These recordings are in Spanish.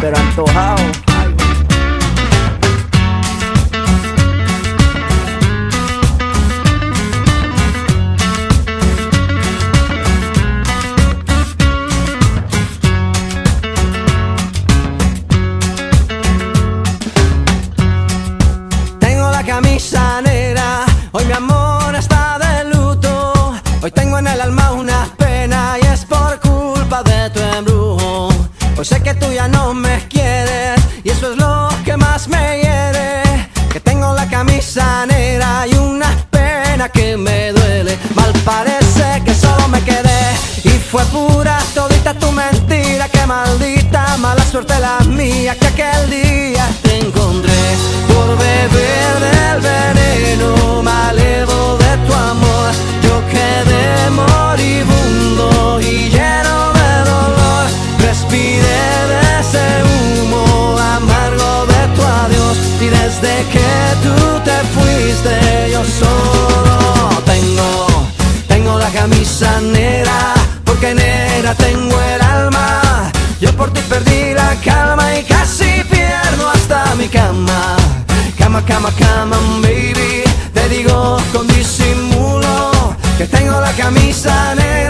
pero antojado. Tengo la camisa negra, hoy mi amor está de luto, hoy tengo en el alma una pena y es por culpa de tu embrujo. Hoy sé que tú ya no que me duele. Mal parece que solo me quedé y fue pura todita tu mentira. Que maldita mala suerte la mía que aquel día te encontré por beber del veneno malevo de tu amor. Yo quedé moribundo y lleno de dolor. Respiré de ese humo amargo de tu adiós y desde que tú camisa negra porque negra tengo el alma. Yo por ti perdí la calma y casi pierdo hasta mi cama. Cama, cama, cama, baby. Te digo con disimulo que tengo la camisa negra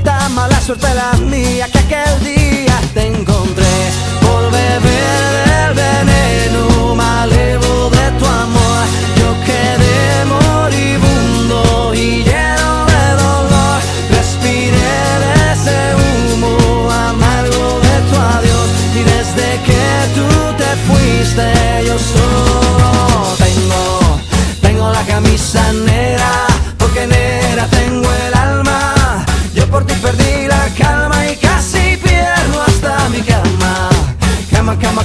mala suerte la mía que aquel día te encontré por beber del veneno malevo de tu amor. Yo quedé moribundo y lleno de dolor. Respiré de ese humo amargo de tu adiós y desde que tú te fuiste yo solo tengo tengo la camisa negra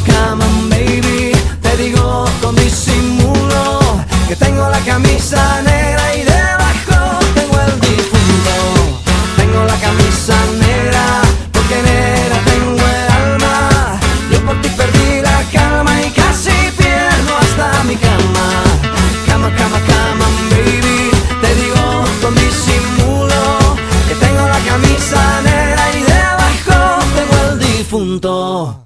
cama, baby. Te digo con disimulo que tengo la camisa negra y debajo tengo el difunto. Tengo la camisa negra porque negra tengo el alma. Yo por ti perdí la calma y casi pierdo hasta mi cama. Cama, cama, cama, baby. Te digo con disimulo que tengo la camisa negra y debajo tengo el difunto.